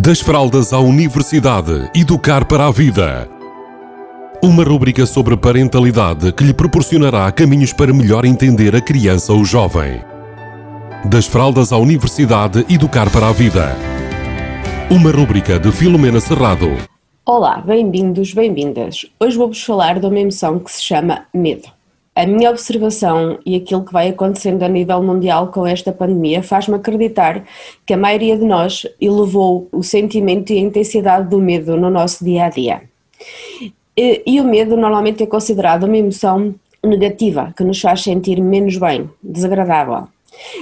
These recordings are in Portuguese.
Das fraldas à universidade, educar para a vida. Uma rúbrica sobre parentalidade que lhe proporcionará caminhos para melhor entender a criança ou jovem. Das fraldas à universidade, educar para a vida. Uma rúbrica de Filomena Serrado. Olá, bem-vindos, bem-vindas. Hoje vou-vos falar de uma emoção que se chama medo. A minha observação e aquilo que vai acontecendo a nível mundial com esta pandemia faz-me acreditar que a maioria de nós elevou o sentimento e a intensidade do medo no nosso dia a dia. E, e o medo normalmente é considerado uma emoção negativa, que nos faz sentir menos bem, desagradável.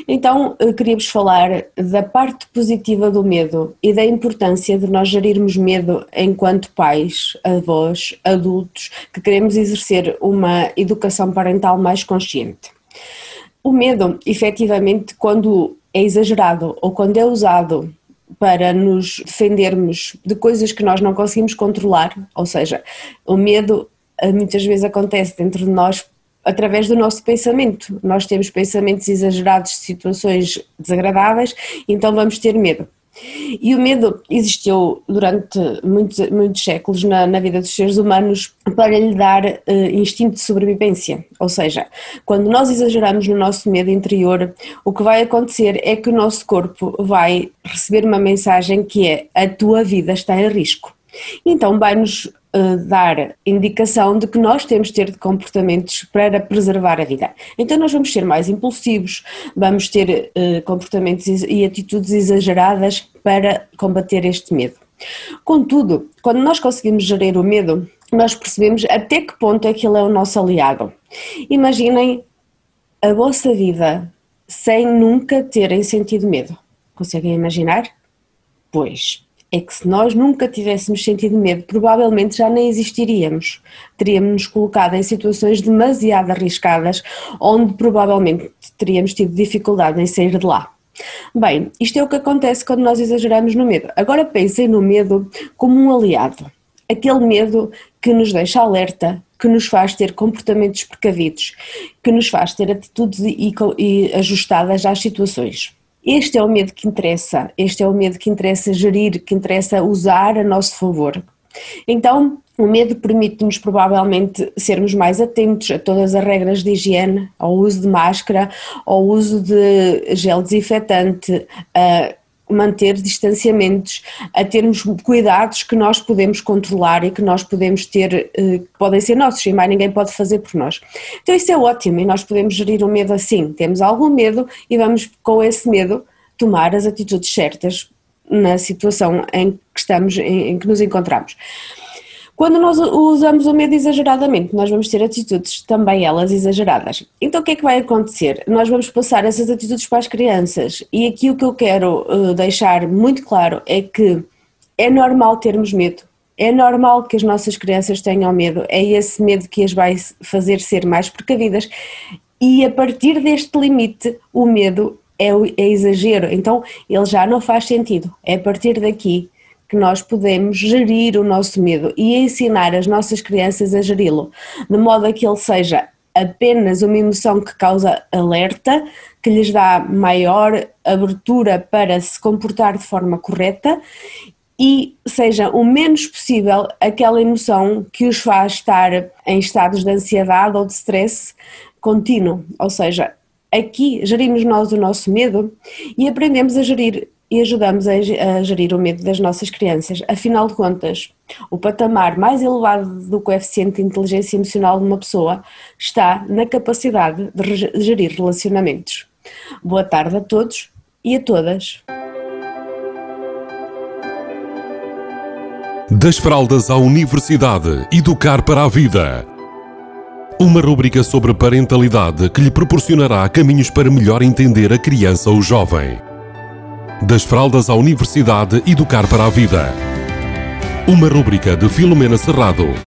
Então, queria-vos falar da parte positiva do medo e da importância de nós gerirmos medo enquanto pais, avós, adultos, que queremos exercer uma educação parental mais consciente. O medo, efetivamente, quando é exagerado ou quando é usado para nos defendermos de coisas que nós não conseguimos controlar, ou seja, o medo eh, muitas vezes acontece dentro de nós através do nosso pensamento. Nós temos pensamentos exagerados de situações desagradáveis, então vamos ter medo. E o medo existiu durante muitos, muitos séculos na, na, vida dos seres humanos para lhe dar uh, instinto de sobrevivência. Ou seja, quando nós exageramos no nosso medo interior, o que vai acontecer é que o nosso corpo vai receber uma mensagem que é a tua vida está em risco. Então vai-nos uh, dar indicação de que nós temos de ter comportamentos para preservar a vida. Então nós vamos ser mais impulsivos, vamos ter uh, comportamentos e atitudes exageradas para combater este medo. Contudo, quando nós conseguimos gerir o medo, nós percebemos até que ponto é que ele é o nosso aliado. Imaginem a vossa vida sem nunca terem sentido medo. Conseguem imaginar? Pois, é que se nós nunca tivéssemos sentido medo, provavelmente já nem existiríamos. Teríamos nos colocado em situações demasiado arriscadas, onde provavelmente teríamos tido dificuldade em sair de lá. Bem, isto é o que acontece quando nós exageramos no medo. Agora pensem no medo como um aliado. Aquele medo que nos deixa alerta, que nos faz ter comportamentos precavidos, que nos faz ter atitudes e, e ajustadas às situações. Este é o medo que interessa, este é o medo que interessa gerir, que interessa usar a nosso favor. Então, o medo permite-nos provavelmente sermos mais atentos a todas as regras de higiene, ao uso de máscara, ao uso de gel desinfetante, a manter distanciamentos, a termos cuidados que nós podemos controlar e que nós podemos ter, eh, que podem ser nossos e mais ninguém pode fazer por nós. Então isso é ótimo e nós podemos gerir o medo assim. Temos algum medo e vamos com esse medo tomar as atitudes certas na situação em que estamos, em, em que nos encontramos. Quando nós usamos o medo exageradamente, nós vamos ter atitudes também elas exageradas. Então o que é que vai acontecer? Nós vamos passar essas atitudes para as crianças. E aqui o que eu quero uh, deixar muito claro é que é normal termos medo, é normal que as nossas crianças tenham medo, é esse medo que as vai fazer ser mais precavidas. E a partir deste limite o medo é, é exagero, então ele já não faz sentido, é a partir daqui que nós podemos gerir o nosso medo e ensinar as nossas crianças a geri-lo, de modo a que ele seja apenas uma emoção que causa alerta, que lhes dá maior abertura para se comportar de forma correta e seja o menos possível aquela emoção que os faz estar em estados de ansiedade ou de stress contínuo. Ou seja, aqui gerimos nós o nosso medo e aprendemos a gerir e ajudamos a, gerir o medo das nossas crianças. Afinal de contas, o patamar mais elevado do coeficiente de inteligência emocional de uma pessoa está na capacidade de gerir relacionamentos. Boa tarde a todos e a todas. Das fraldas à universidade, educar para a vida. Uma rubrica sobre parentalidade que lhe proporcionará caminhos para melhor entender a criança ou jovem. Das fraldas à universidade, educar para a vida. Uma rubrica de Filomena Serrado.